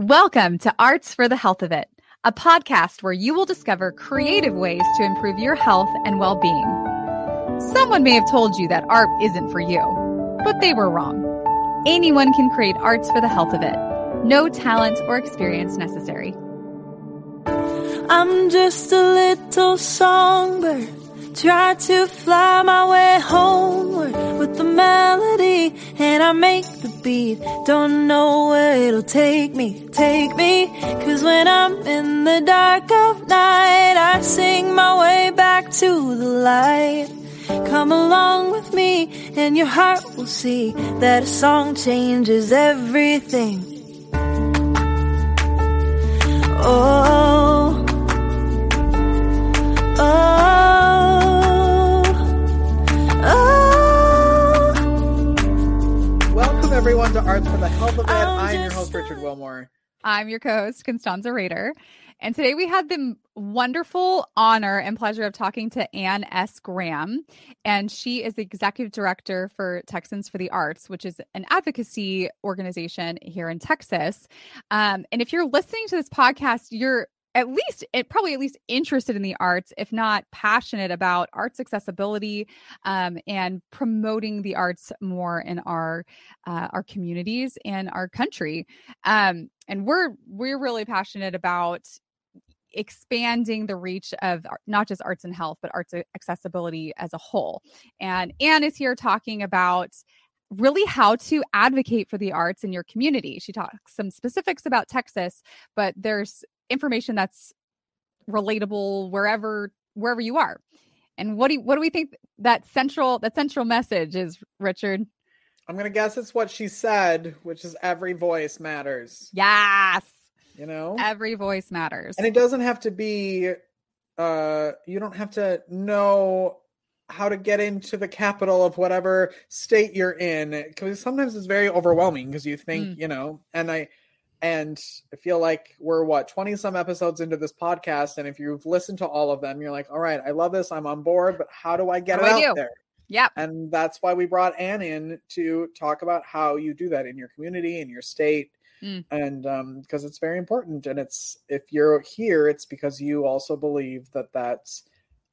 Welcome to Arts for the Health of It, a podcast where you will discover creative ways to improve your health and well being. Someone may have told you that art isn't for you, but they were wrong. Anyone can create arts for the health of it. No talent or experience necessary. I'm just a little songbird Try to fly my way homeward with the melody and I make the beat. Don't know where it'll take me, take me. Cause when I'm in the dark of night, I sing my way back to the light. Come along with me and your heart will see that a song changes everything. Oh, oh. Everyone to Arts for the Health of It. I'm your host, Richard Wilmore. I'm your co-host, Constanza Rader. And today we had the wonderful honor and pleasure of talking to Anne S. Graham. And she is the executive director for Texans for the Arts, which is an advocacy organization here in Texas. Um, and if you're listening to this podcast, you're at least it probably at least interested in the arts if not passionate about arts accessibility um, and promoting the arts more in our uh, our communities and our country um, and we're we're really passionate about expanding the reach of not just arts and health but arts accessibility as a whole and anne is here talking about really how to advocate for the arts in your community. She talks some specifics about Texas, but there's information that's relatable wherever wherever you are. And what do you, what do we think that central that central message is, Richard? I'm gonna guess it's what she said, which is every voice matters. Yes. You know, every voice matters, and it doesn't have to be. Uh, you don't have to know how to get into the capital of whatever state you're in because sometimes it's very overwhelming because you think mm. you know and i and i feel like we're what 20 some episodes into this podcast and if you've listened to all of them you're like all right i love this. I'm on board but how do i get how it out there? Yeah and that's why we brought anne in to talk about how you do that in your community in your state mm. and um because it's very important and it's if you're here it's because you also believe that that's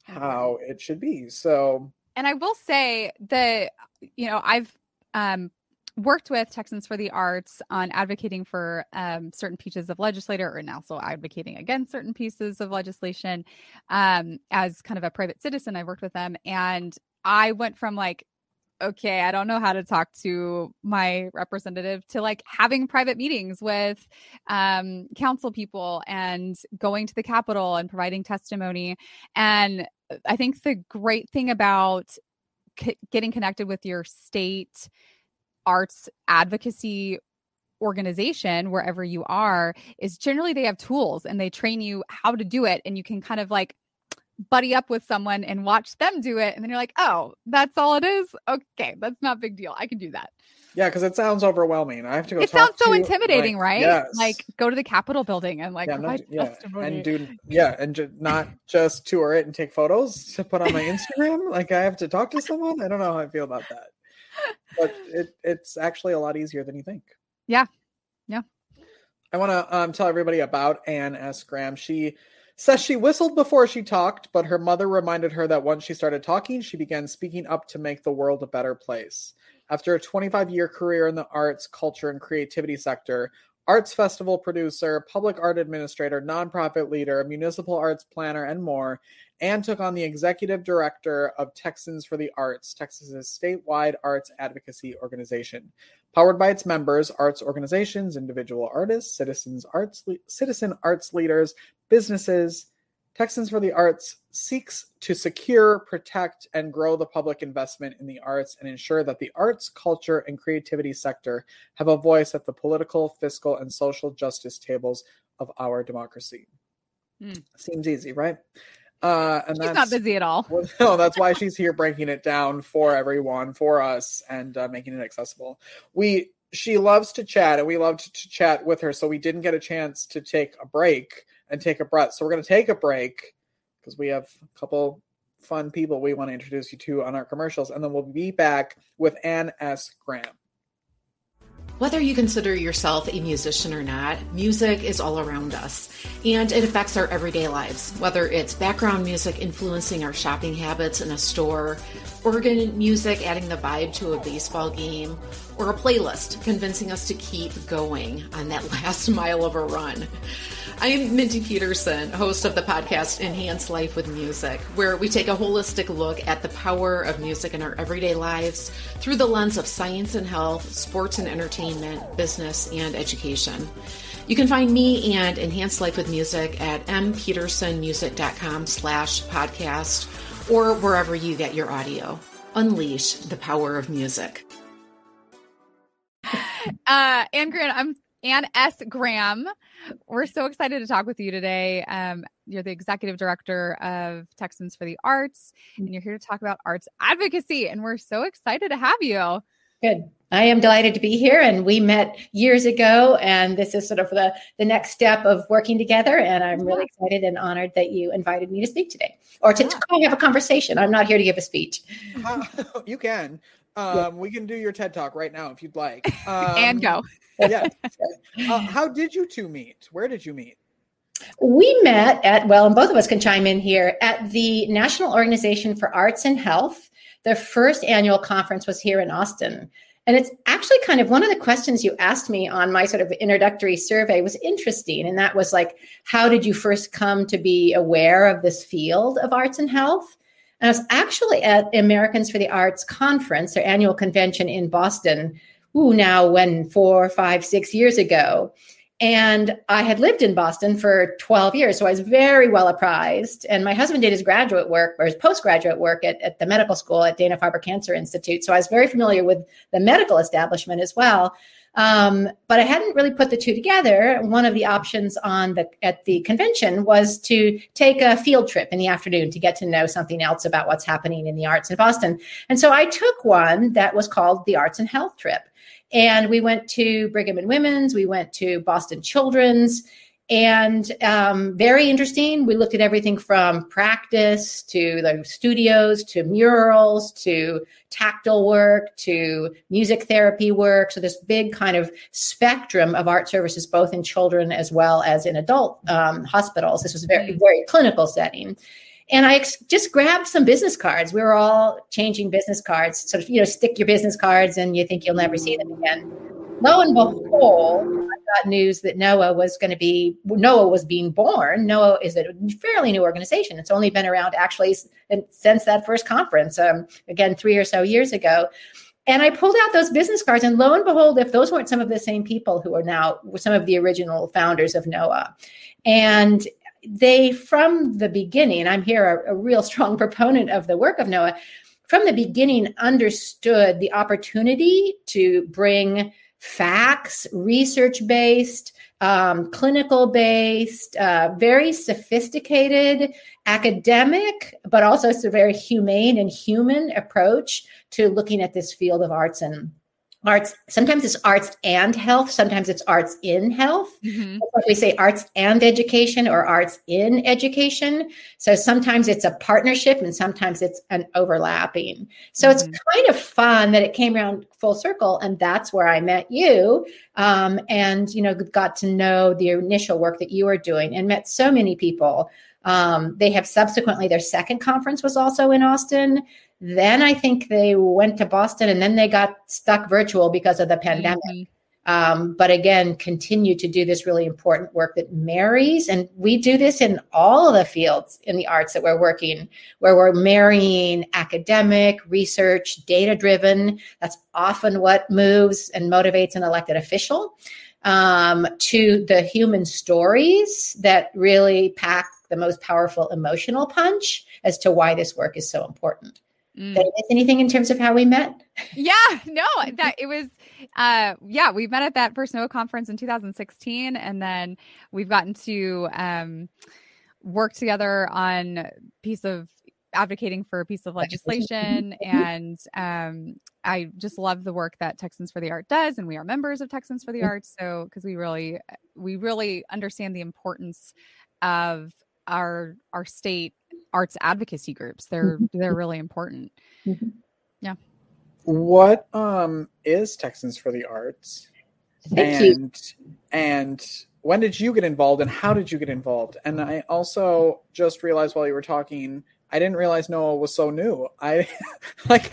how it should be. So, and I will say that, you know, I've um, worked with Texans for the Arts on advocating for um, certain pieces of legislature and also advocating against certain pieces of legislation. Um, as kind of a private citizen, I worked with them and I went from like okay, I don't know how to talk to my representative to like having private meetings with um, council people and going to the Capitol and providing testimony. And I think the great thing about c- getting connected with your state arts advocacy organization wherever you are is generally they have tools and they train you how to do it and you can kind of like buddy up with someone and watch them do it and then you're like oh that's all it is? Okay that's not big deal. I can do that. Yeah because it sounds overwhelming. I have to go it sounds so intimidating right? yes. like go to the capitol building and like yeah, not, yeah. and do yeah and ju- not just tour it and take photos to put on my instagram? Like i have to talk to someone? I don't know how i feel about that but it, it's actually a lot easier than you think. Yeah. Yeah. I want to um, tell everybody about anne s. Graham. She says she whistled before she talked, but her mother reminded her that once she started talking, she began speaking up to make the world a better place. After a 25 year career in the arts, culture, and creativity sector, arts festival producer, public art administrator, nonprofit leader, municipal arts planner, and more, Anne took on the executive director of Texans for the Arts, Texas's statewide arts advocacy organization. Powered by its members, arts organizations, individual artists, citizens arts citizen arts leaders, businesses, Texans for the Arts seeks to secure, protect, and grow the public investment in the arts and ensure that the arts, culture, and creativity sector have a voice at the political, fiscal, and social justice tables of our democracy. Mm. Seems easy, right? Uh, and she's not busy at all. No, that's why she's here breaking it down for everyone, for us, and uh, making it accessible. We she loves to chat, and we loved to chat with her, so we didn't get a chance to take a break and take a breath. So we're going to take a break because we have a couple fun people we want to introduce you to on our commercials, and then we'll be back with Anne S. Graham. Whether you consider yourself a musician or not, music is all around us and it affects our everyday lives. Whether it's background music influencing our shopping habits in a store, organ music adding the vibe to a baseball game, or a playlist convincing us to keep going on that last mile of a run. I am Mindy Peterson, host of the podcast Enhance Life with Music, where we take a holistic look at the power of music in our everyday lives through the lens of science and health, sports and entertainment, business, and education. You can find me and Enhance Life with Music at mpetersonmusic.com slash podcast or wherever you get your audio. Unleash the power of music. Uh, Anne Grant, I'm Anne S. Graham. We're so excited to talk with you today. Um, you're the executive director of Texans for the Arts, and you're here to talk about arts advocacy. And we're so excited to have you. Good. I am delighted to be here. And we met years ago, and this is sort of the, the next step of working together. And I'm really excited and honored that you invited me to speak today or to, yeah. have a conversation. I'm not here to give a speech. Uh, you can. Um, yeah. We can do your TED talk right now if you'd like. Um, and go. yeah. Uh, how did you two meet? Where did you meet? We met at, well, and both of us can chime in here, at the National Organization for Arts and Health. The first annual conference was here in Austin. And it's actually kind of one of the questions you asked me on my sort of introductory survey was interesting. And that was like, how did you first come to be aware of this field of arts and health? And I was actually at Americans for the Arts conference, their annual convention in Boston, ooh, now when four, five, six years ago. And I had lived in Boston for 12 years, so I was very well apprised. And my husband did his graduate work or his postgraduate work at, at the medical school at Dana Farber Cancer Institute. So I was very familiar with the medical establishment as well. Um, but I hadn't really put the two together. One of the options on the at the convention was to take a field trip in the afternoon to get to know something else about what's happening in the arts in Boston. And so I took one that was called the Arts and Health Trip. And we went to Brigham and Women's, we went to Boston Children's, and um, very interesting. We looked at everything from practice to the studios to murals to tactile work to music therapy work. So, this big kind of spectrum of art services, both in children as well as in adult um, hospitals. This was a very, very clinical setting. And I ex- just grabbed some business cards. We were all changing business cards. Sort of, you know, stick your business cards and you think you'll never see them again. Lo and behold, I got news that Noah was going to be, Noah was being born. Noah is a fairly new organization. It's only been around actually since that first conference, um, again, three or so years ago. And I pulled out those business cards, and lo and behold, if those weren't some of the same people who are now some of the original founders of NOAH. And they, from the beginning, I'm here a, a real strong proponent of the work of Noah, from the beginning understood the opportunity to bring facts, research based, um, clinical based, uh, very sophisticated, academic, but also it's a very humane and human approach to looking at this field of arts and arts sometimes it's arts and health sometimes it's arts in health. Mm-hmm. like we say arts and education or arts in education. So sometimes it's a partnership and sometimes it's an overlapping. So mm-hmm. it's kind of fun that it came around full circle and that's where i met you um, and you know got to know the initial work that you were doing and met so many people. Um, they have subsequently their second conference was also in austin then I think they went to Boston and then they got stuck virtual because of the pandemic. Mm-hmm. Um, but again, continue to do this really important work that marries, and we do this in all of the fields in the arts that we're working, where we're marrying academic, research, data driven. That's often what moves and motivates an elected official. Um, to the human stories that really pack the most powerful emotional punch as to why this work is so important. Mm. Did I miss anything in terms of how we met? Yeah, no, that it was uh yeah, we met at that first NOAH conference in 2016 and then we've gotten to um work together on a piece of advocating for a piece of legislation and um I just love the work that Texans for the Art does and we are members of Texans for the mm. Arts so because we really we really understand the importance of our our state arts advocacy groups. They're mm-hmm. they're really important. Mm-hmm. Yeah. What um is Texans for the Arts? Thank and you. and when did you get involved and how did you get involved? And I also just realized while you were talking, I didn't realize Noah was so new. I like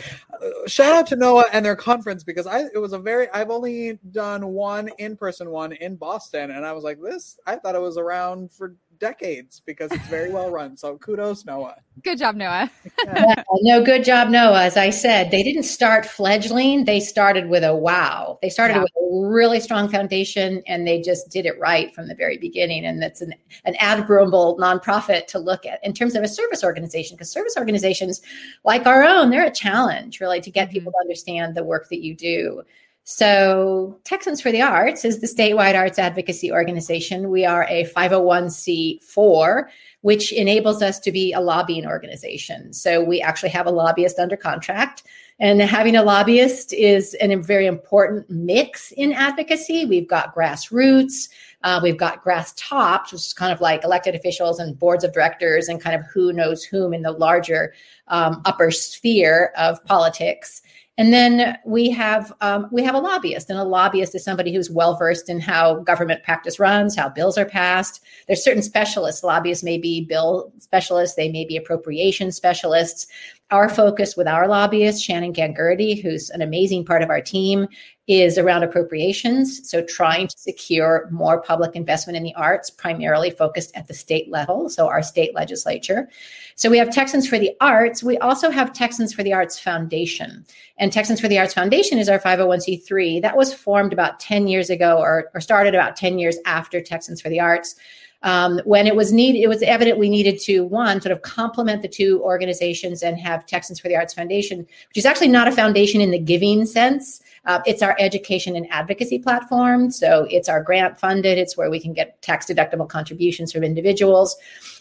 shout out to Noah and their conference because I it was a very I've only done one in person one in Boston and I was like this I thought it was around for decades because it's very well run. So kudos, Noah. Good job, Noah. Yeah, no, good job, Noah. As I said, they didn't start fledgling. They started with a wow. They started Yeah. with a really strong foundation and they just did it right from the very beginning. And that's an, an admirable nonprofit to look at in terms of a service organization, because service organizations like our own, they're a challenge really to get mm-hmm. people to understand the work that you do. So, Texans for the Arts is the statewide arts advocacy organization. We are a 501c4, which enables us to be a lobbying organization. So, we actually have a lobbyist under contract. And having a lobbyist is a very important mix in advocacy. We've got grassroots, uh, we've got grass tops, which is kind of like elected officials and boards of directors and kind of who knows whom in the larger um, upper sphere of politics. And then we have um, we have a lobbyist, and a lobbyist is somebody who's well versed in how government practice runs, how bills are passed. There's certain specialists. Lobbyists may be bill specialists, they may be appropriation specialists. Our focus with our lobbyist, Shannon Gangurdy, who's an amazing part of our team, is around appropriations. So trying to secure more public investment in the arts, primarily focused at the state level, so our state legislature. So we have Texans for the Arts. We also have Texans for the Arts Foundation. And Texans for the Arts Foundation is our 501c3. That was formed about 10 years ago or, or started about 10 years after Texans for the Arts. Um, when it was needed, it was evident we needed to one sort of complement the two organizations and have Texans for the Arts Foundation, which is actually not a foundation in the giving sense. Uh, it's our education and advocacy platform. So it's our grant funded. It's where we can get tax deductible contributions from individuals.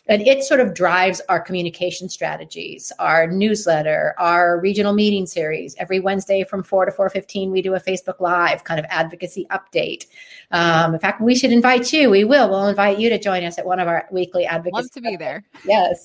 And it sort of drives our communication strategies, our newsletter, our regional meeting series. Every Wednesday from 4 to 4.15, we do a Facebook Live kind of advocacy update. Um, in fact, we should invite you. We will. We'll invite you to join us at one of our weekly advocacy. Love to be there. yes.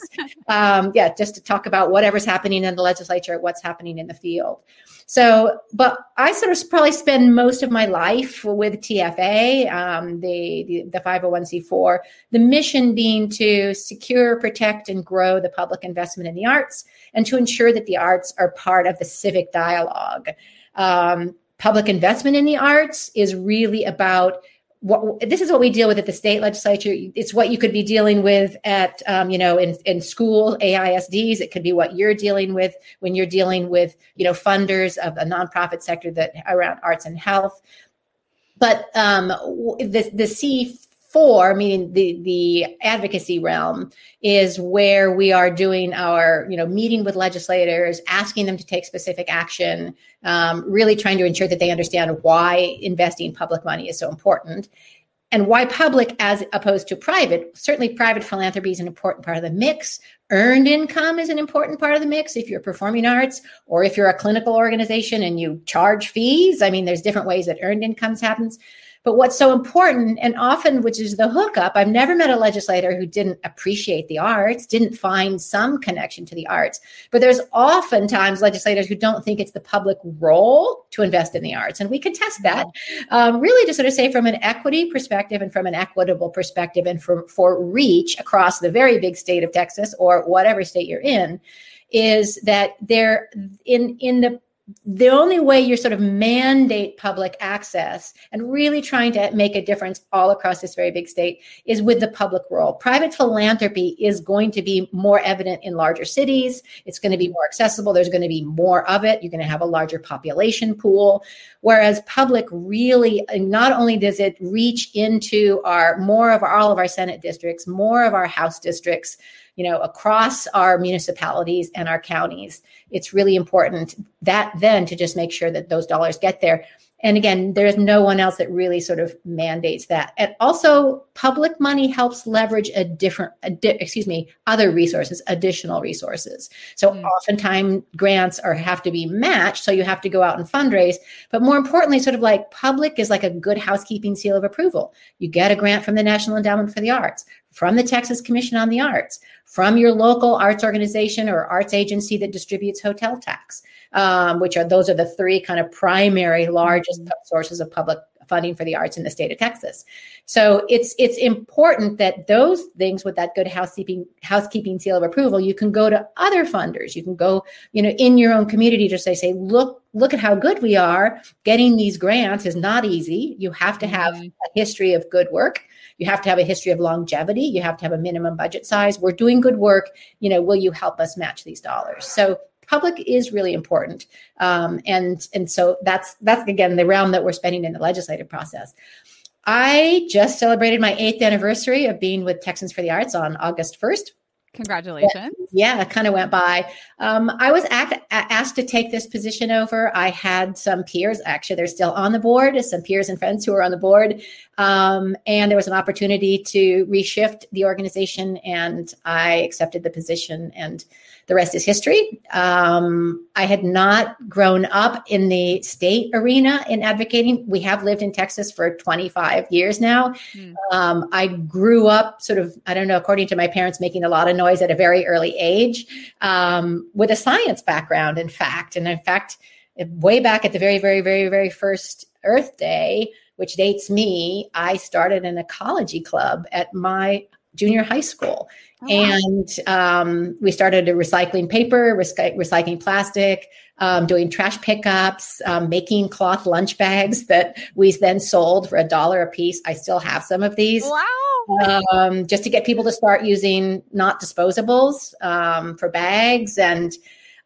Um, yeah, just to talk about whatever's happening in the legislature, what's happening in the field. So, but I sort of probably spend most of my life with TFA, um, the, the, the 501c4, the mission being to secure, protect, and grow the public investment in the arts and to ensure that the arts are part of the civic dialogue. Um, public investment in the arts is really about what this is what we deal with at the state legislature. It's what you could be dealing with at, um, you know, in, in school AISDs. It could be what you're dealing with when you're dealing with, you know, funders of a nonprofit sector that around arts and health. But um, the the C four, meaning the the advocacy realm, is where we are doing our, you know, meeting with legislators, asking them to take specific action, um, really trying to ensure that they understand why investing public money is so important. And why public as opposed to private? Certainly, private philanthropy is an important part of the mix. Earned income is an important part of the mix if you're performing arts or if you're a clinical organization and you charge fees. I mean, there's different ways that earned incomes happens. But what's so important, and often, which is the hookup, I've never met a legislator who didn't appreciate the arts, didn't find some connection to the arts. But there's oftentimes legislators who don't think it's the public role to invest in the arts. And we can test that um, really to sort of say from an equity perspective and from an equitable perspective and for, for reach across the very big state of Texas or whatever state you're in, is that they're in in the the only way you're sort of mandate public access and really trying to make a difference all across this very big state is with the public role. Private philanthropy is going to be more evident in larger cities. It's going to be more accessible. There's going to be more of it. You're going to have a larger population pool. Whereas public really, not only does it reach into our more of our, all of our Senate districts, more of our House districts, you know, across our municipalities and our counties. It's really important that then to just make sure that those dollars get there. And again, there's no one else that really sort of mandates that. And also, public money helps leverage a different, excuse me, other resources, additional resources. So Mm. oftentimes grants are have to be matched, so you have to go out and fundraise. But more importantly, sort of like public is like a good housekeeping seal of approval. You get a grant from the National Endowment for the Arts, from the Texas Commission on the Arts, from your local arts organization or arts agency that distributes hotel tax, um, which are those are the three kind of primary largest sources of public funding for the arts in the state of Texas. So it's it's important that those things with that good housekeeping housekeeping seal of approval, you can go to other funders. You can go, you know, in your own community to say, say, look, look at how good we are. Getting these grants is not easy. You have to have mm-hmm. a history of good work. You have to have a history of longevity. You have to have a minimum budget size. We're doing good work. You know, will you help us match these dollars? So public is really important um, and and so that's that's again the realm that we're spending in the legislative process i just celebrated my eighth anniversary of being with texans for the arts on august 1st Congratulations. Yeah, it kind of went by. Um, I was act- asked to take this position over. I had some peers, actually, they're still on the board, some peers and friends who are on the board. Um, and there was an opportunity to reshift the organization, and I accepted the position. And the rest is history. Um, I had not grown up in the state arena in advocating. We have lived in Texas for 25 years now. Mm. Um, I grew up sort of, I don't know, according to my parents, making a lot of noise at a very early age um, with a science background, in fact. And in fact, way back at the very, very, very, very first Earth Day, which dates me, I started an ecology club at my junior high school. Oh, and um, we started recycling paper, recycling plastic, um, doing trash pickups, um, making cloth lunch bags that we then sold for a dollar a piece. I still have some of these. Wow. Um, just to get people to start using not disposables um, for bags. And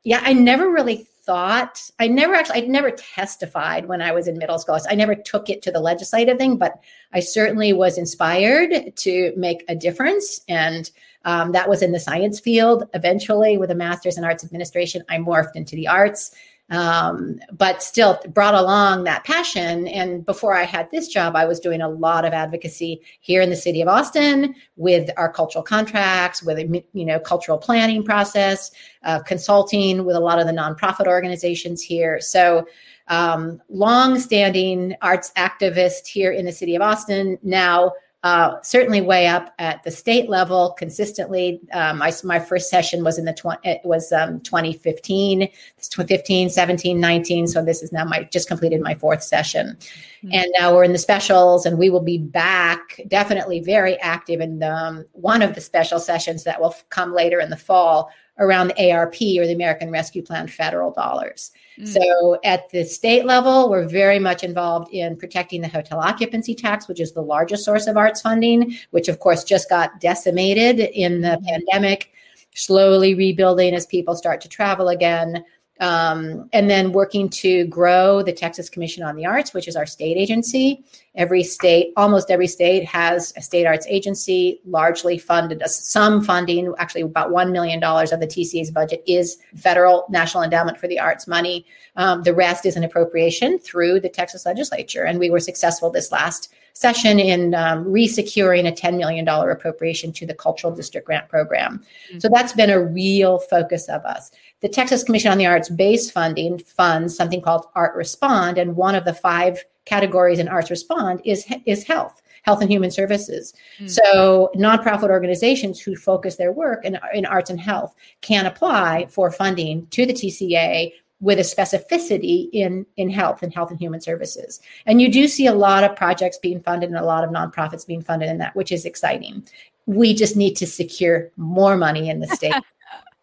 yeah, I never really thought i never actually i never testified when i was in middle school i never took it to the legislative thing but i certainly was inspired to make a difference and um, that was in the science field eventually with a master's in arts administration i morphed into the arts um, but still brought along that passion. And before I had this job, I was doing a lot of advocacy here in the city of Austin with our cultural contracts, with you know cultural planning process, uh, consulting with a lot of the nonprofit organizations here. So. Um, long-standing arts activist here in the city of Austin. Now uh, certainly way up at the state level consistently. Um, I, my first session was in the tw- it was um, 2015, 15, 17, 19. So this is now my just completed my fourth session, mm-hmm. and now we're in the specials, and we will be back definitely very active in the, um, one of the special sessions that will come later in the fall around the ARP or the American Rescue Plan federal dollars. Mm. So at the state level, we're very much involved in protecting the hotel occupancy tax, which is the largest source of arts funding, which of course just got decimated in the mm. pandemic, slowly rebuilding as people start to travel again. Um, and then working to grow the Texas Commission on the Arts, which is our state agency. Every state, almost every state, has a state arts agency, largely funded. Some funding, actually, about $1 million of the TCA's budget is federal National Endowment for the Arts money. Um, the rest is an appropriation through the Texas legislature. And we were successful this last session in um, resecuring a $10 million appropriation to the Cultural District Grant Program. Mm-hmm. So that's been a real focus of us. The Texas Commission on the Arts base funding funds something called Arts Respond, and one of the five categories in Arts Respond is, is health health and human services. Mm. So nonprofit organizations who focus their work in, in arts and health can apply for funding to the TCA with a specificity in in health and health and human services and you do see a lot of projects being funded and a lot of nonprofits being funded in that which is exciting we just need to secure more money in the state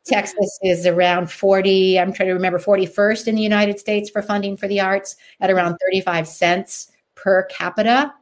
texas is around 40 i'm trying to remember 41st in the united states for funding for the arts at around 35 cents per capita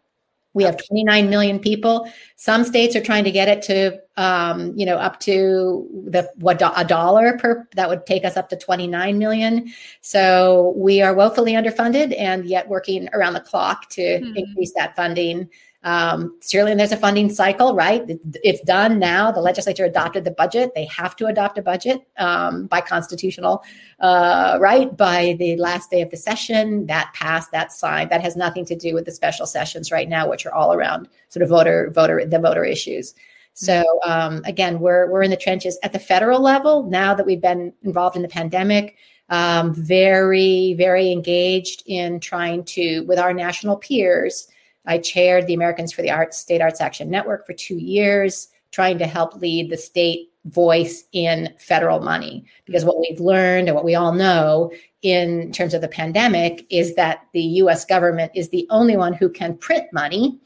we have 29 million people. Some states are trying to get it to, um, you know, up to the what a dollar per. That would take us up to 29 million. So we are woefully underfunded, and yet working around the clock to mm-hmm. increase that funding. Um, certainly, there's a funding cycle, right? It's done now. The legislature adopted the budget. They have to adopt a budget um, by constitutional uh, right by the last day of the session. That passed. That signed. That has nothing to do with the special sessions right now, which are all around sort of voter voter the voter issues. So um, again, we're we're in the trenches at the federal level now that we've been involved in the pandemic. Um, very very engaged in trying to with our national peers I chaired the Americans for the Arts State Arts Action Network for two years, trying to help lead the state voice in federal money because what we've learned and what we all know in terms of the pandemic is that the US government is the only one who can print money.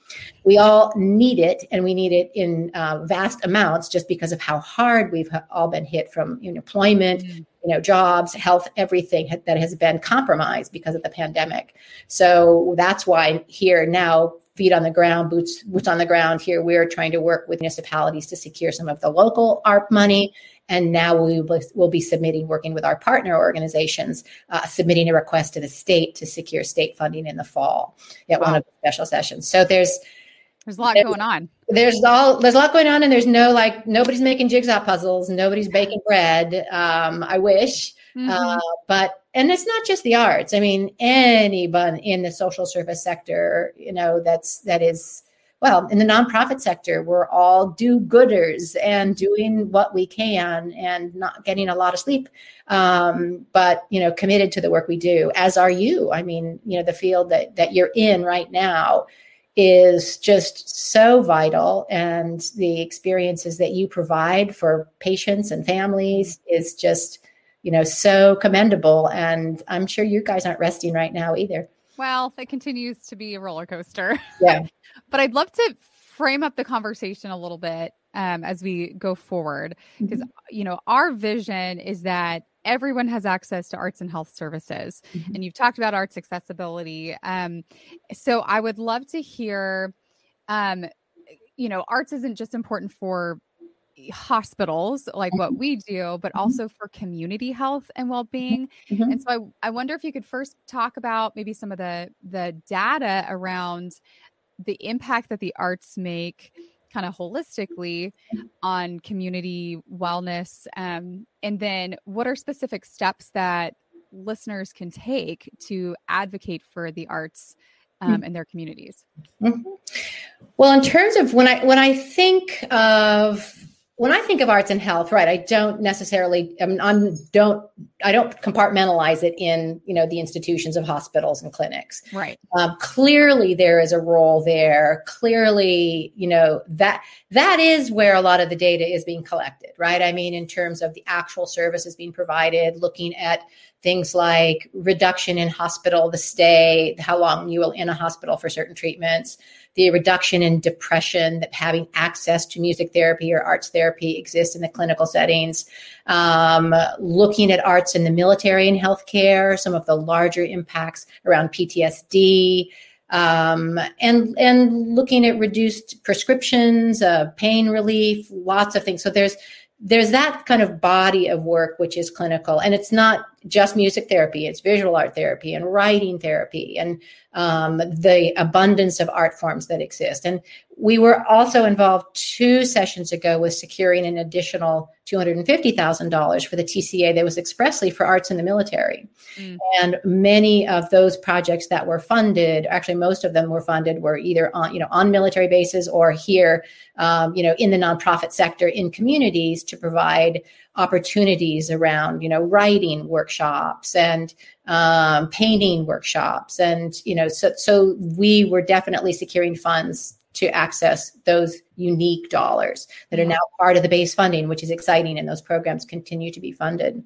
We all need it and we need it in uh, vast amounts just because of how hard we've all been hit from employment, mm. you know, jobs, health, everything that has been compromised because of the pandemic. So that's why here now feet on the ground, boots boots on the ground here. We're trying to work with municipalities to secure some of the local ARP money. And now we will we'll be submitting, working with our partner organizations, uh, submitting a request to the state to secure state funding in the fall at wow. one of the special sessions. So there's there's a lot there's, going on. There's all there's a lot going on, and there's no like nobody's making jigsaw puzzles, nobody's baking bread. Um, I wish, mm-hmm. uh, but and it's not just the arts. I mean, anyone in the social service sector, you know, that's that is well in the nonprofit sector. We're all do-gooders and doing what we can and not getting a lot of sleep, um, but you know, committed to the work we do. As are you. I mean, you know, the field that that you're in right now is just so vital and the experiences that you provide for patients and families is just you know, so commendable. And I'm sure you guys aren't resting right now either. Well, it continues to be a roller coaster. Yeah. but I'd love to frame up the conversation a little bit um, as we go forward because, mm-hmm. you know, our vision is that everyone has access to arts and health services. Mm-hmm. And you've talked about arts accessibility. Um, so I would love to hear, um, you know, arts isn't just important for hospitals like what mm-hmm. we do, but mm-hmm. also for community health and well-being. Mm-hmm. And so I, I wonder if you could first talk about maybe some of the the data around the impact that the arts make kind of holistically on community wellness um, and then what are specific steps that listeners can take to advocate for the arts um, mm-hmm. in their communities mm-hmm. well in terms of when i when i think of when I think of arts and health, right, I don't necessarily, I mean, I'm don't, I don't compartmentalize it in, you know, the institutions of hospitals and clinics. Right. Um, clearly, there is a role there. Clearly, you know that that is where a lot of the data is being collected, right? I mean, in terms of the actual services being provided, looking at things like reduction in hospital, the stay, how long you will in a hospital for certain treatments, the reduction in depression, that having access to music therapy or arts therapy exists in the clinical settings, um, looking at arts in the military and healthcare, some of the larger impacts around PTSD. Um, and and looking at reduced prescriptions, uh, pain relief, lots of things. So there's there's that kind of body of work which is clinical and it's not just music therapy it's visual art therapy and writing therapy and um, the abundance of art forms that exist. And we were also involved two sessions ago with securing an additional $250,000 for the TCA that was expressly for arts in the military. Mm. And many of those projects that were funded, actually most of them were funded, were either on, you know, on military bases or here, um, you know, in the nonprofit sector in communities to provide opportunities around, you know, writing workshops and um, painting workshops. And, you know, so, so we were definitely securing funds to access those unique dollars that are now part of the base funding, which is exciting, and those programs continue to be funded.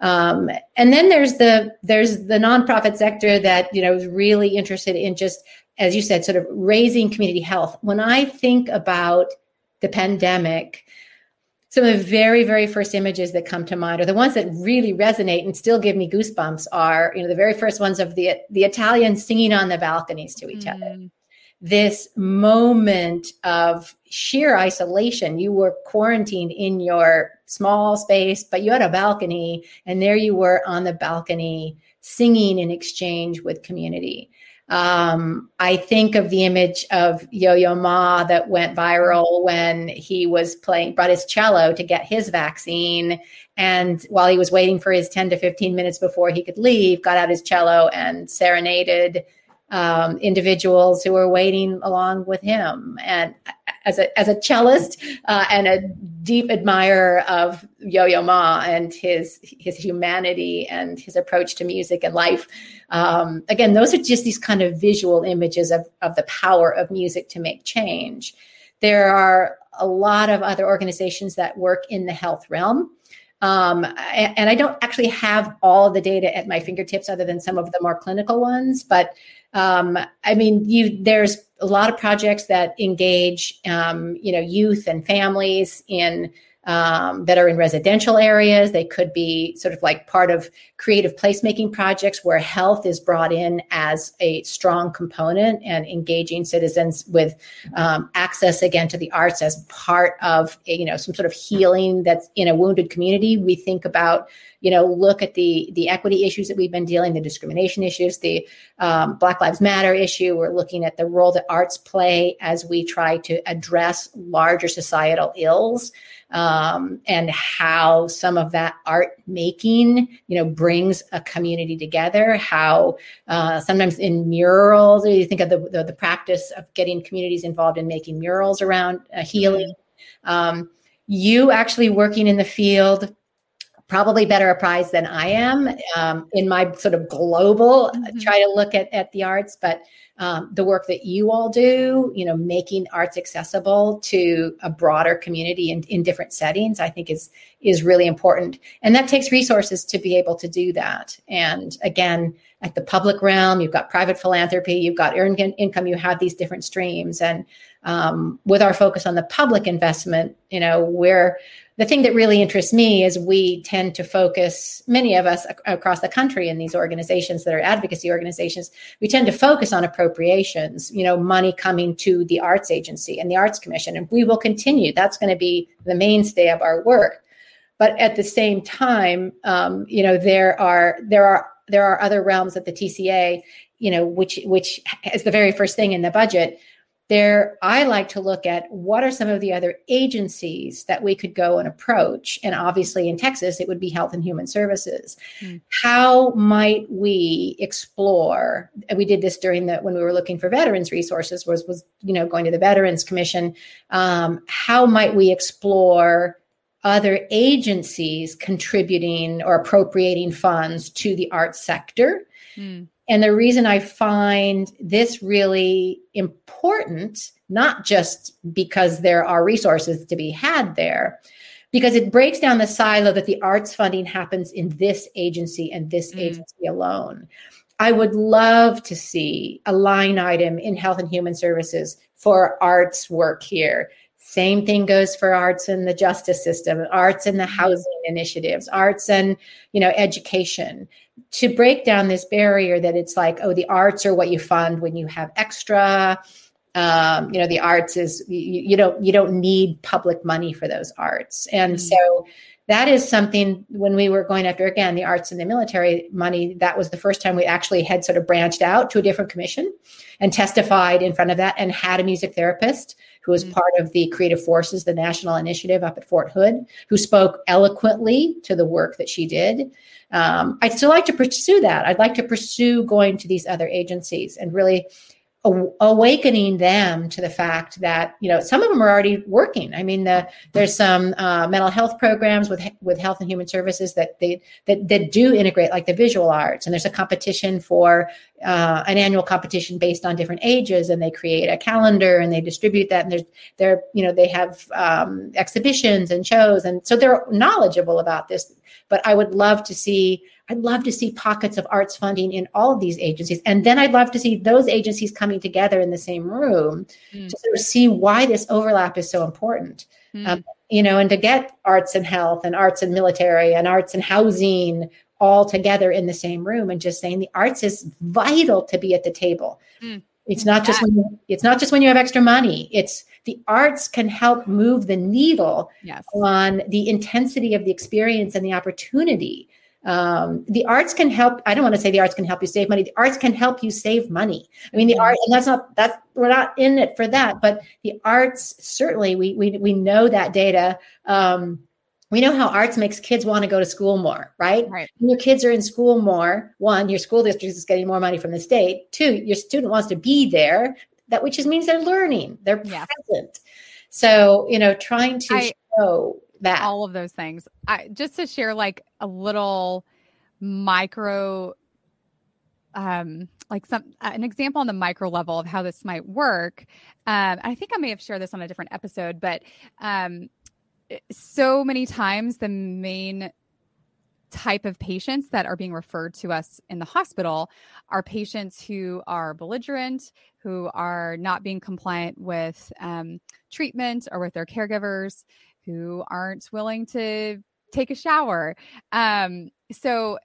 Um, and then there's the there's the nonprofit sector that you know is really interested in just as you said, sort of raising community health. When I think about the pandemic, some of the very very first images that come to mind or the ones that really resonate and still give me goosebumps are you know the very first ones of the the Italians singing on the balconies to each mm. other this moment of sheer isolation. You were quarantined in your small space, but you had a balcony, and there you were on the balcony singing in exchange with community. Um, I think of the image of Yo Yo Ma that went viral when he was playing, brought his cello to get his vaccine. And while he was waiting for his 10 to 15 minutes before he could leave, got out his cello and serenaded um, individuals who were waiting along with him. And as a as a cellist uh, and a deep admirer of Yo-Yo Ma and his his humanity and his approach to music and life, um, again, those are just these kind of visual images of of the power of music to make change. There are a lot of other organizations that work in the health realm. Um, and I don't actually have all the data at my fingertips, other than some of the more clinical ones. But um, I mean, you there's a lot of projects that engage, um, you know, youth and families in um, that are in residential areas. They could be sort of like part of creative placemaking projects where health is brought in as a strong component and engaging citizens with um, access again to the arts as part of you know some sort of healing that's in a wounded community. We think about you know look at the the equity issues that we've been dealing, the discrimination issues, the um, Black Lives Matter issue. We're looking at the role that arts play as we try to address larger societal ills um, and how some of that art making, you know, brings a community together. How uh, sometimes in murals, you think of the, the, the practice of getting communities involved in making murals around uh, healing. Um, you actually working in the field probably better apprised than I am um, in my sort of global mm-hmm. try to look at, at the arts, but um, the work that you all do, you know, making arts accessible to a broader community in, in different settings, I think is is really important. And that takes resources to be able to do that. And again, at the public realm, you've got private philanthropy, you've got earned income, you have these different streams. And um, with our focus on the public investment, you know, we're the thing that really interests me is we tend to focus, many of us ac- across the country in these organizations that are advocacy organizations, we tend to focus on appropriations, you know, money coming to the arts agency and the arts commission. And we will continue. That's going to be the mainstay of our work. But at the same time, um, you know, there are there are there are other realms at the TCA, you know, which which is the very first thing in the budget there i like to look at what are some of the other agencies that we could go and approach and obviously in texas it would be health and human services mm. how might we explore and we did this during the when we were looking for veterans resources was was you know going to the veterans commission um, how might we explore other agencies contributing or appropriating funds to the arts sector mm. And the reason I find this really important, not just because there are resources to be had there, because it breaks down the silo that the arts funding happens in this agency and this mm. agency alone. I would love to see a line item in Health and Human Services for arts work here. Same thing goes for arts in the justice system, arts in the mm. housing initiatives, arts and you know education to break down this barrier that it's like, oh, the arts are what you fund when you have extra. Um, you know, the arts is you, you, don't you don't need public money for those arts, and mm-hmm. so that is something when we were going after again the arts and the military money. That was the first time we actually had sort of branched out to a different commission and testified in front of that, and had a music therapist who was mm-hmm. part of the Creative Forces, the national initiative up at Fort Hood, who spoke eloquently to the work that she did um, I'd still like to pursue that. I'd like to pursue going to these other agencies and really awakening them to the fact that you know some of them are already working. I mean, the, there's some uh, mental health programs with with Health and Human Services that they that that do integrate like the visual arts, and there's a competition for uh, an annual competition based on different ages, and they create a calendar and they distribute that, and there's they're you know they have um, exhibitions and shows, and so they're knowledgeable about this. But I would love to see I'd love to see pockets of arts funding in all of these agencies. And then I'd love to see those agencies coming together in the same room mm. to sort of see why this overlap is so important. Mm. Um, you know, and to get arts and health and arts and military and arts and housing all together in the same room and just saying the arts is vital to be at the table. Mm. It's not yeah. just when you, it's not just when you have extra money. It's the arts can help move the needle yes. on the intensity of the experience and the opportunity um, the arts can help i don't want to say the arts can help you save money the arts can help you save money i mean the art and that's not that's we're not in it for that but the arts certainly we we, we know that data um, we know how arts makes kids want to go to school more, right? Right. When your kids are in school more, one, your school district is getting more money from the state. Two, your student wants to be there, that which just means they're learning, they're yes. present. So, you know, trying to I, show that all of those things I, just to share like a little micro um, like some an example on the micro level of how this might work. Um, I think I may have shared this on a different episode, but um, so many times the main type of patients that are being referred to us in the hospital are patients who are belligerent, who are not being compliant with um, treatment or with their caregivers, who aren't willing to take a shower. Um, so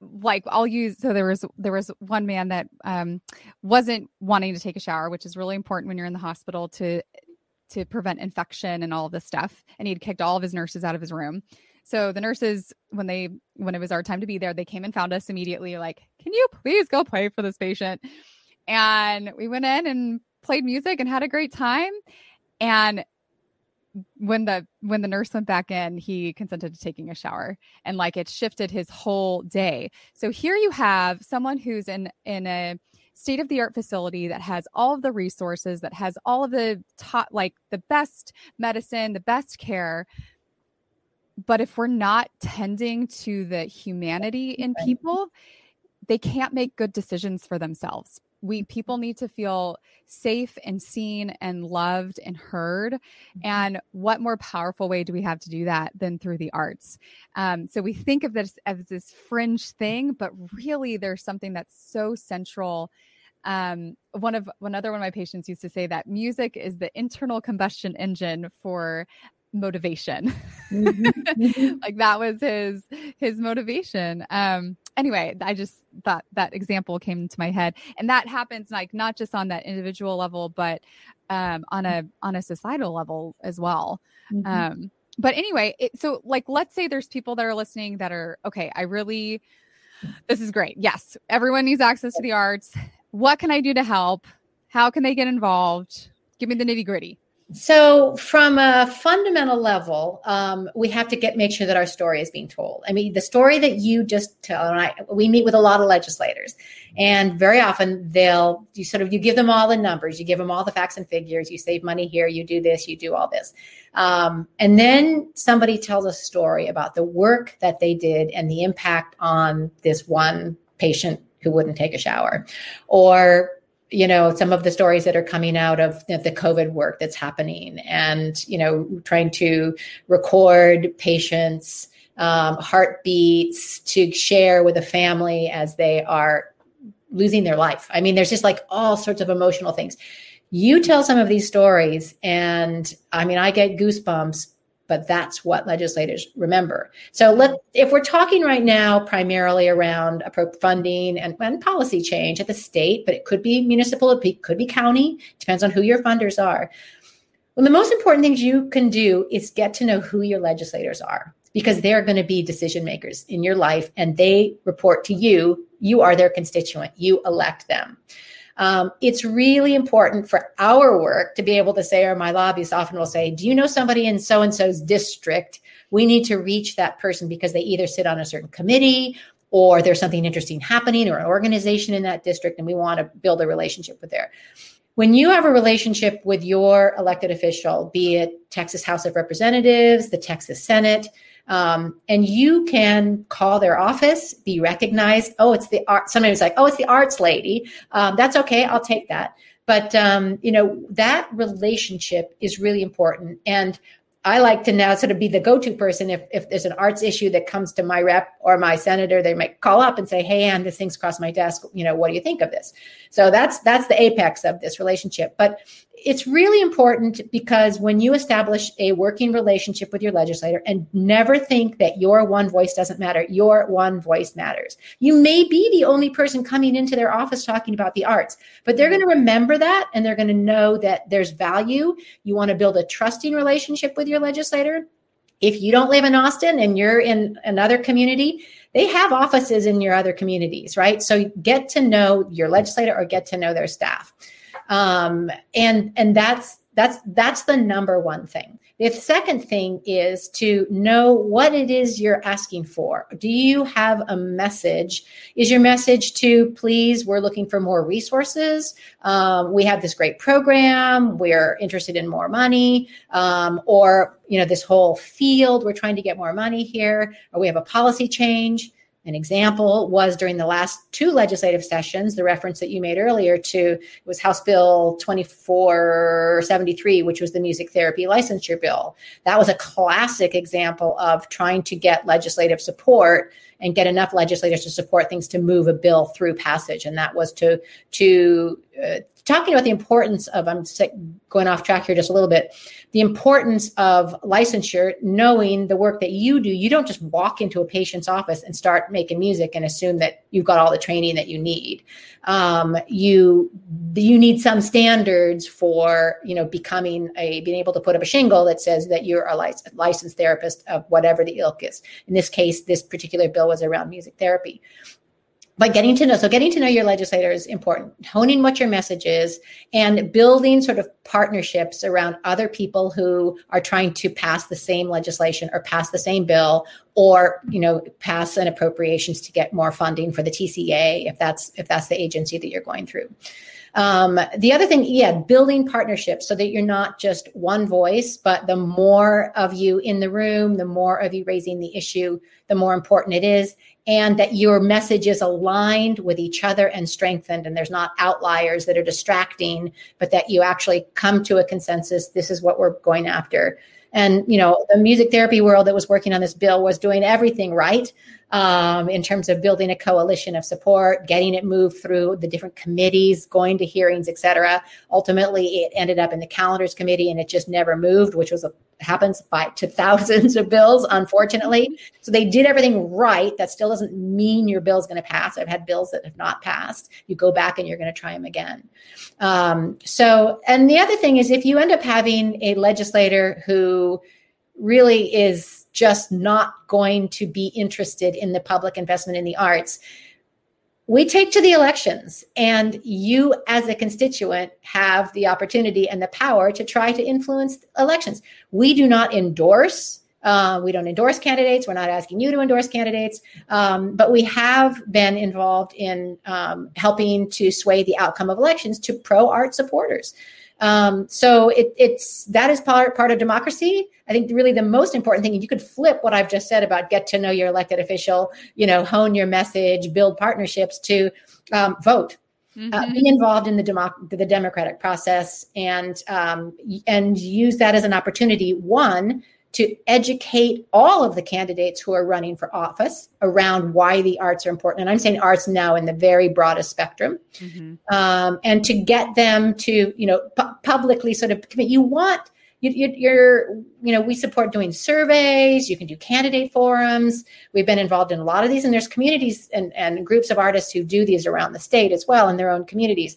like I'll use so there was there was one man that um wasn't wanting to take a shower, which is really important when you're in the hospital to to prevent infection and all of this stuff. And he'd kicked all of his nurses out of his room. So the nurses, when they when it was our time to be there, they came and found us immediately, like, can you please go play for this patient? And we went in and played music and had a great time. And when the when the nurse went back in he consented to taking a shower. And like it shifted his whole day. So here you have someone who's in in a state of the art facility that has all of the resources that has all of the top like the best medicine the best care. But if we're not tending to the humanity in people they can't make good decisions for themselves we people need to feel safe and seen and loved and heard mm-hmm. and what more powerful way do we have to do that than through the arts um, so we think of this as this fringe thing but really there's something that's so central um, one of one other one of my patients used to say that music is the internal combustion engine for motivation mm-hmm. mm-hmm. like that was his his motivation um anyway i just thought that example came to my head. And that happens like not just on that individual level but um on a on a societal level as well. Mm-hmm. um but anyway it, so like let's say there's people that are listening that are okay i really this is great. Yes everyone needs access to the arts. What can i do to help? How can they get involved? Give me the nitty gritty so, from a fundamental level, um, we have to get make sure that our story is being told. I mean, the story that you just tell, and I, we meet with a lot of legislators, and very often they'll you sort of you give them all the numbers, you give them all the facts and figures, you save money here, you do this, you do all this, um, and then somebody tells a story about the work that they did and the impact on this one patient who wouldn't take a shower, or you know some of the stories that are coming out of the covid work that's happening and you know trying to record patients um, heartbeats to share with a family as they are losing their life. I mean there's just like all sorts of emotional things. You tell some of these stories and i mean i get goosebumps but that's what legislators remember. So let if we're talking right now primarily around funding and, and policy change at the state, but it could be municipal, it could be county, depends on who your funders are. Well, the most important things you can do is get to know who your legislators are because they're going to be decision makers in your life and they report to you. You are their constituent, you elect them. Um, it's really important for our work to be able to say, or my lobbyists often will say, Do you know somebody in so and so's district? We need to reach that person because they either sit on a certain committee or there's something interesting happening or an organization in that district and we want to build a relationship with there. When you have a relationship with your elected official, be it Texas House of Representatives, the Texas Senate, um, and you can call their office, be recognized. Oh, it's the art. Sometimes like, oh, it's the arts lady. Um, that's okay. I'll take that. But um, you know that relationship is really important. And I like to now sort of be the go-to person if, if there's an arts issue that comes to my rep or my senator, they might call up and say, "Hey, Ann, this thing's crossed my desk. You know, what do you think of this?" So that's that's the apex of this relationship. But it's really important because when you establish a working relationship with your legislator and never think that your one voice doesn't matter, your one voice matters. You may be the only person coming into their office talking about the arts, but they're going to remember that and they're going to know that there's value. You want to build a trusting relationship with your legislator. If you don't live in Austin and you're in another community, they have offices in your other communities, right? So get to know your legislator or get to know their staff um, and and that's that's that's the number one thing. The second thing is to know what it is you're asking for. Do you have a message? Is your message to please we're looking for more resources. Um, we have this great program. We're interested in more money. Um, or you know this whole field we're trying to get more money here. Or we have a policy change An example was during the last two legislative sessions, the reference that you made earlier to was House Bill 2473, which was the music therapy licensure bill. That was a classic example of trying to get legislative support and get enough legislators to support things to move a bill through passage. And that was to to uh, talking about the importance of I'm going off track here just a little bit. The importance of licensure, knowing the work that you do. You don't just walk into a patient's office and start making music and assume that you've got all the training that you need. Um, you you need some standards for you know becoming a being able to put up a shingle that says that you're a lic- licensed therapist of whatever the ilk is. In this case, this particular bill was around music therapy but getting to know so getting to know your legislator is important. Honing what your message is and building sort of partnerships around other people who are trying to pass the same legislation or pass the same bill or you know pass an appropriations to get more funding for the tca if that's if that's the agency that you're going through. Um, the other thing, yeah, building partnerships so that you're not just one voice, but the more of you in the room, the more of you raising the issue, the more important it is and that your message is aligned with each other and strengthened and there's not outliers that are distracting but that you actually come to a consensus this is what we're going after. And you know the music therapy world that was working on this bill was doing everything right um, in terms of building a coalition of support, getting it moved through the different committees, going to hearings, et cetera. Ultimately, it ended up in the calendars committee and it just never moved, which was a, happens by to thousands of bills, unfortunately. So they did everything right. That still doesn't mean your bill is going to pass. I've had bills that have not passed. You go back and you're going to try them again. Um, so, and the other thing is if you end up having a legislator who really is just not going to be interested in the public investment in the arts. We take to the elections, and you, as a constituent, have the opportunity and the power to try to influence elections. We do not endorse uh, we don't endorse candidates. We're not asking you to endorse candidates, um, but we have been involved in um, helping to sway the outcome of elections to pro art supporters. Um, so it, it's that is part part of democracy. I think really the most important thing, you could flip what I've just said about get to know your elected official, you know, hone your message, build partnerships to um, vote. Mm-hmm. Uh, be involved in the, democ- the democratic process and um, and use that as an opportunity one to educate all of the candidates who are running for office around why the arts are important. And I'm saying arts now in the very broadest spectrum, mm-hmm. um, and to get them to, you know, pu- publicly sort of commit. You want you, you, you're, you know, we support doing surveys. You can do candidate forums. We've been involved in a lot of these, and there's communities and, and groups of artists who do these around the state as well in their own communities.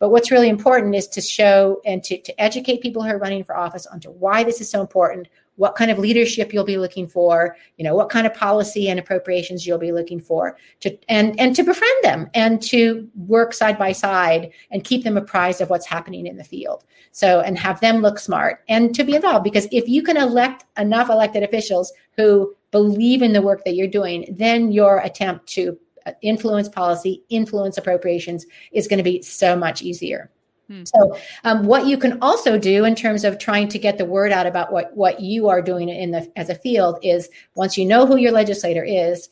But what's really important is to show and to, to educate people who are running for office onto why this is so important, what kind of leadership you'll be looking for, you know, what kind of policy and appropriations you'll be looking for to and and to befriend them and to work side by side and keep them apprised of what's happening in the field. So and have them look smart and to be involved because if you can elect enough elected officials who believe in the work that you're doing, then your attempt to uh, influence policy, influence appropriations is going to be so much easier. Hmm. So, um, what you can also do in terms of trying to get the word out about what what you are doing in the as a field is once you know who your legislator is,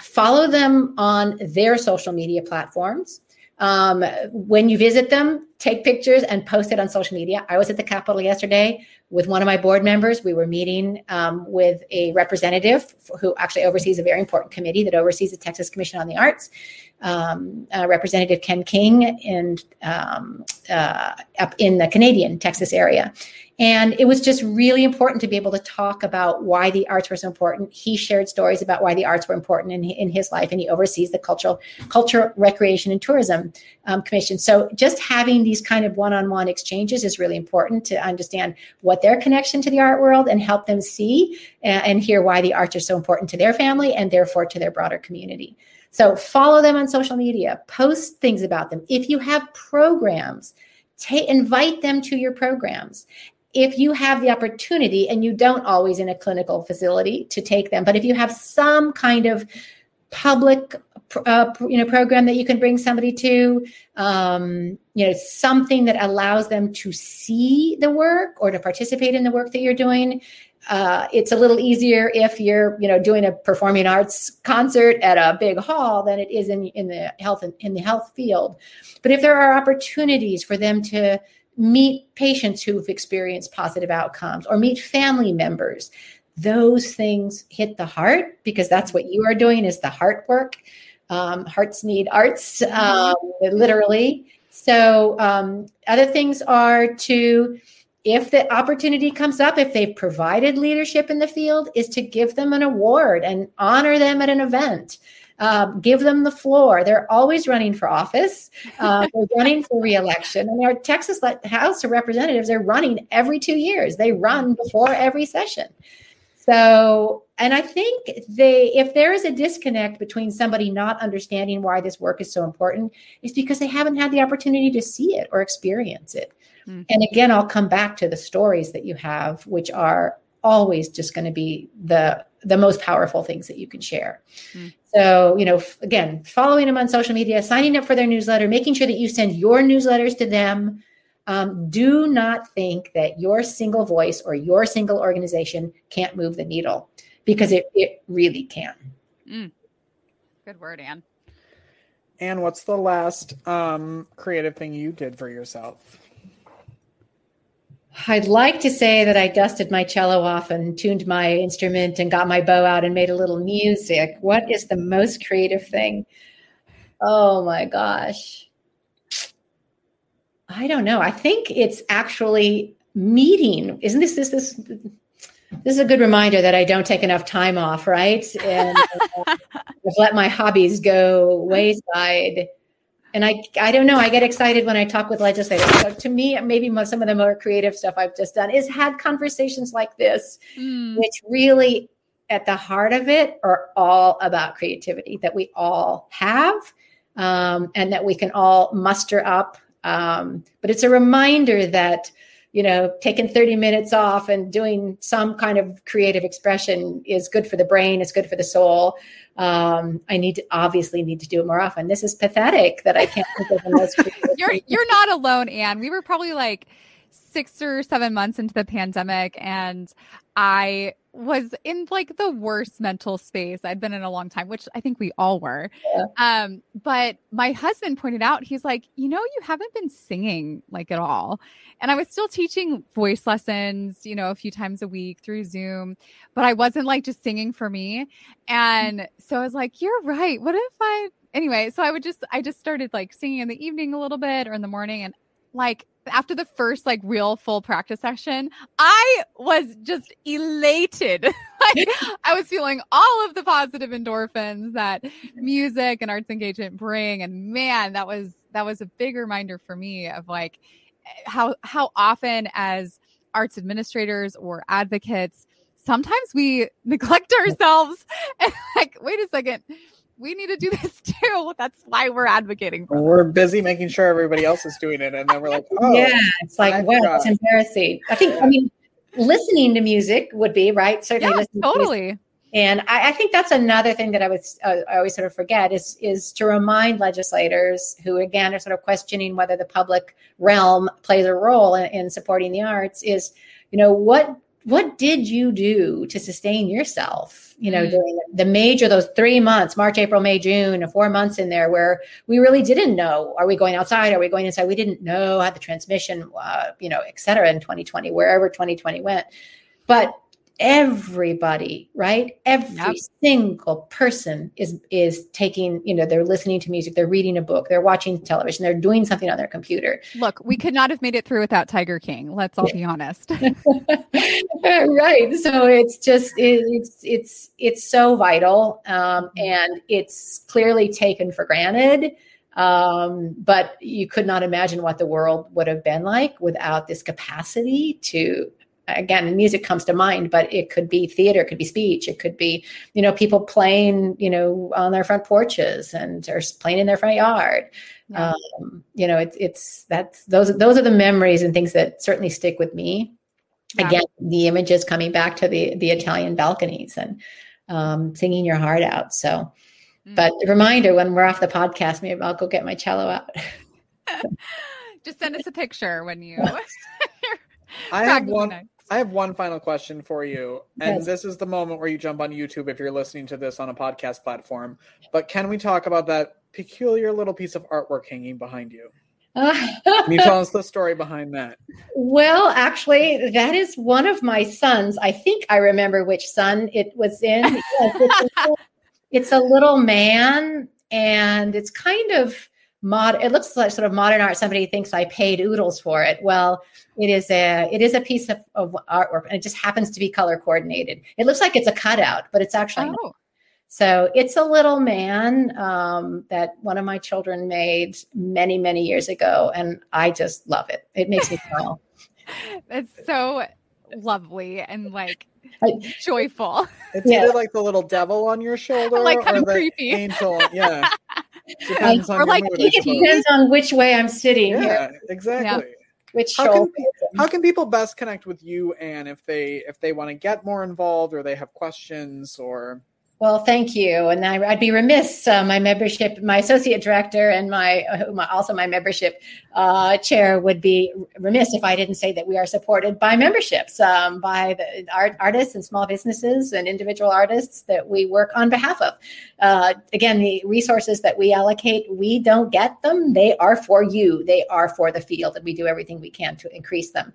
follow them on their social media platforms. Um, when you visit them, take pictures and post it on social media. I was at the Capitol yesterday with one of my board members. We were meeting um, with a representative who actually oversees a very important committee that oversees the Texas Commission on the Arts um, uh, Representative Ken King in, um, uh, up in the Canadian Texas area. And it was just really important to be able to talk about why the arts were so important. He shared stories about why the arts were important in, in his life, and he oversees the cultural, culture, recreation, and tourism um, commission. So just having these kind of one-on-one exchanges is really important to understand what their connection to the art world and help them see and, and hear why the arts are so important to their family and therefore to their broader community. So follow them on social media, post things about them. If you have programs, invite them to your programs. If you have the opportunity, and you don't always in a clinical facility to take them, but if you have some kind of public uh, you know program that you can bring somebody to um, you know something that allows them to see the work or to participate in the work that you're doing uh, it's a little easier if you're you know doing a performing arts concert at a big hall than it is in, in the health in the health field. But if there are opportunities for them to meet patients who've experienced positive outcomes or meet family members. Those things hit the heart because that's what you are doing is the heart work. Um, hearts need arts um, literally. So um, other things are to if the opportunity comes up if they've provided leadership in the field is to give them an award and honor them at an event um, give them the floor. They're always running for office. Uh, they're running for reelection. And our Texas House of Representatives are running every two years. They run before every session. So, and I think they, if there is a disconnect between somebody not understanding why this work is so important, is because they haven't had the opportunity to see it or experience it. Mm-hmm. And again, I'll come back to the stories that you have, which are always just going to be the the most powerful things that you can share. Mm. So, you know, f- again, following them on social media, signing up for their newsletter, making sure that you send your newsletters to them, um, do not think that your single voice or your single organization can't move the needle because it, it really can. Mm. Good word, Anne. And what's the last um, creative thing you did for yourself? I'd like to say that I dusted my cello off and tuned my instrument and got my bow out and made a little music. What is the most creative thing? Oh my gosh. I don't know. I think it's actually meeting. Isn't this this this this is a good reminder that I don't take enough time off, right? And uh, let my hobbies go wayside. And I, I don't know. I get excited when I talk with legislators. So to me, maybe some of the more creative stuff I've just done is had conversations like this, mm. which really, at the heart of it, are all about creativity that we all have, um, and that we can all muster up um, but it's a reminder that, you know, taking 30 minutes off and doing some kind of creative expression is good for the brain, it's good for the soul. Um, I need to obviously need to do it more often. This is pathetic that I can't think of the most. you're you're not alone, Anne. We were probably like six or seven months into the pandemic, and I was in like the worst mental space I'd been in a long time, which I think we all were. Yeah. Um, but my husband pointed out, he's like, you know, you haven't been singing like at all. And I was still teaching voice lessons, you know, a few times a week through Zoom, but I wasn't like just singing for me. And so I was like, you're right. What if I anyway, so I would just I just started like singing in the evening a little bit or in the morning and like after the first like real full practice session, I was just elated. like, I was feeling all of the positive endorphins that music and arts engagement bring. And man, that was that was a big reminder for me of like how how often as arts administrators or advocates, sometimes we neglect ourselves and like, wait a second we need to do this too. That's why we're advocating for. We're busy making sure everybody else is doing it, and then we're like, oh, yeah, it's like, wow, it's embarrassing. I think, I mean, listening to music would be right. Certainly, yeah, totally. And I, I, think that's another thing that I was uh, I always sort of forget is is to remind legislators who again are sort of questioning whether the public realm plays a role in, in supporting the arts is you know what what did you do to sustain yourself? You know mm. during the major those three months march april may june four months in there where we really didn't know are we going outside? Are we going inside? We didn't know how the transmission uh, you know et cetera in 2020 wherever 2020 went. But everybody right every yep. single person is is taking you know they're listening to music they're reading a book they're watching television they're doing something on their computer look we could not have made it through without tiger king let's all be honest right so it's just it, it's it's it's so vital um, mm-hmm. and it's clearly taken for granted um, but you could not imagine what the world would have been like without this capacity to again music comes to mind but it could be theater it could be speech it could be you know people playing you know on their front porches and or playing in their front yard yeah. um, you know it's it's that's those those are the memories and things that certainly stick with me yeah. again the images coming back to the the italian balconies and um, singing your heart out so Mm. But a reminder when we're off the podcast, maybe I'll go get my cello out. Just send us a picture when you. I have one. I have one final question for you, and yes. this is the moment where you jump on YouTube if you're listening to this on a podcast platform. But can we talk about that peculiar little piece of artwork hanging behind you? Can you tell us the story behind that? Well, actually, that is one of my sons. I think I remember which son it was in. Yes, it's, a, it's, a, little man, and it's kind of mod. It looks like sort of modern art. Somebody thinks I paid oodles for it. Well, it is a it is a piece of, of artwork, and it just happens to be color coordinated. It looks like it's a cutout, but it's actually. Oh. Not. So it's a little man um, that one of my children made many, many years ago, and I just love it. It makes me smile. it's so lovely and like joyful. It's yeah. either like the little devil on your shoulder, like kind of creepy. Angel, yeah. Depends or like mood, it depends on which way I'm sitting. Yeah, here. exactly. Yeah. Which how can, how can people best connect with you, Anne, if they if they want to get more involved or they have questions or well, thank you. And I, would be remiss, uh, my membership, my associate director, and my, uh, my also my membership uh, chair would be remiss if I didn't say that we are supported by memberships, um, by the art, artists and small businesses and individual artists that we work on behalf of. Uh, again, the resources that we allocate, we don't get them. They are for you. They are for the field, and we do everything we can to increase them.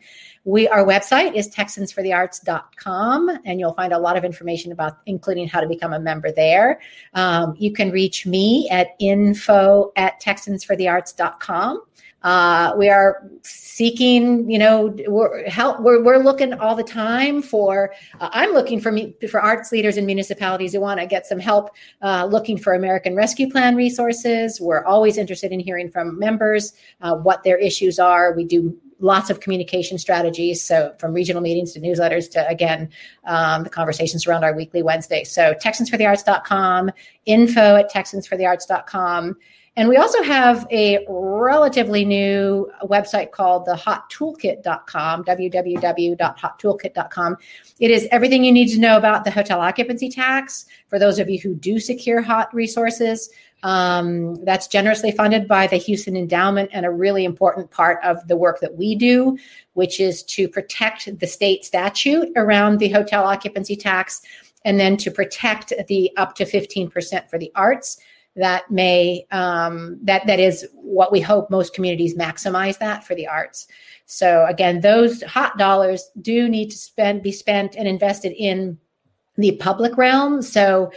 We our website is texansforthearts.com, and you'll find a lot of information about, including how to become a member there. Um, you can reach me at info at texansforthearts.com. Uh, we are seeking, you know, we're help. We're, we're looking all the time for. Uh, I'm looking for me for arts leaders in municipalities who want to get some help. Uh, looking for American Rescue Plan resources. We're always interested in hearing from members uh, what their issues are. We do lots of communication strategies. So from regional meetings to newsletters to again um, the conversations around our weekly Wednesday. So TexansForTheArts.com, info at TexansForTheArts.com. And we also have a relatively new website called the hottoolkit.com, www.hottoolkit.com. It is everything you need to know about the hotel occupancy tax for those of you who do secure hot resources. Um, that's generously funded by the Houston Endowment and a really important part of the work that we do, which is to protect the state statute around the hotel occupancy tax and then to protect the up to 15% for the arts. That may um, that that is what we hope most communities maximize that for the arts. So again those hot dollars do need to spend be spent and invested in the public realm. So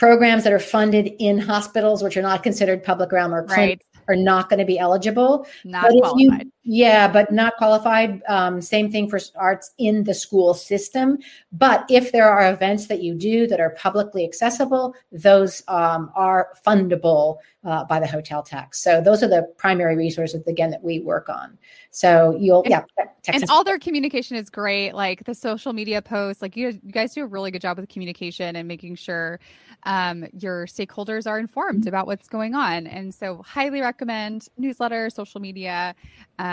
programs that are funded in hospitals which are not considered public realm or clinics right. are not going to be eligible not but qualified. You, yeah, but not qualified. Um, same thing for arts in the school system. But if there are events that you do that are publicly accessible, those um, are fundable uh, by the hotel tax. So those are the primary resources again that we work on. So you'll and, yeah, Texas. and all their communication is great. Like the social media posts, like you, you guys do a really good job with communication and making sure um, your stakeholders are informed mm-hmm. about what's going on. And so highly recommend newsletter, social media. Um,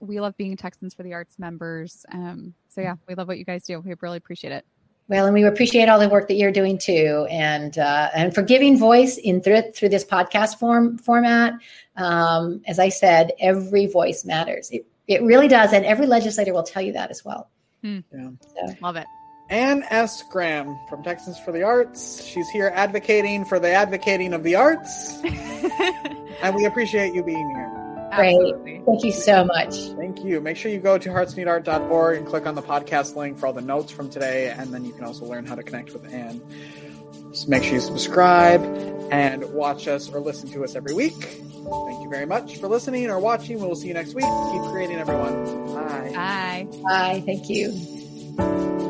we love being Texans for the Arts members. Um, so yeah, we love what you guys do. We really appreciate it. Well, and we appreciate all the work that you're doing too, and uh, and for giving voice in through through this podcast form format. Um, as I said, every voice matters. It it really does, and every legislator will tell you that as well. Hmm. Yeah. So. Love it. Anne S. Graham from Texans for the Arts. She's here advocating for the advocating of the arts, and we appreciate you being here. Great. Absolutely. Thank you so much. Thank you. Make sure you go to heartsneedart.org and click on the podcast link for all the notes from today. And then you can also learn how to connect with Anne. Just make sure you subscribe and watch us or listen to us every week. Thank you very much for listening or watching. We'll see you next week. Keep creating, everyone. Bye. Bye. Bye. Thank you.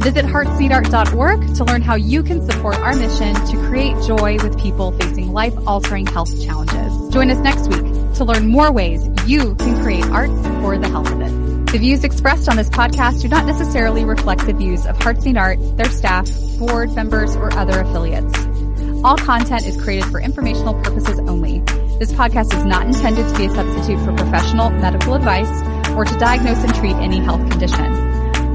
Visit heartsneedart.org to learn how you can support our mission to create joy with people facing life altering health challenges. Join us next week to learn more ways you can create arts for the health of it. The views expressed on this podcast do not necessarily reflect the views of Hearts Need Art, their staff, board members, or other affiliates. All content is created for informational purposes only. This podcast is not intended to be a substitute for professional medical advice or to diagnose and treat any health condition.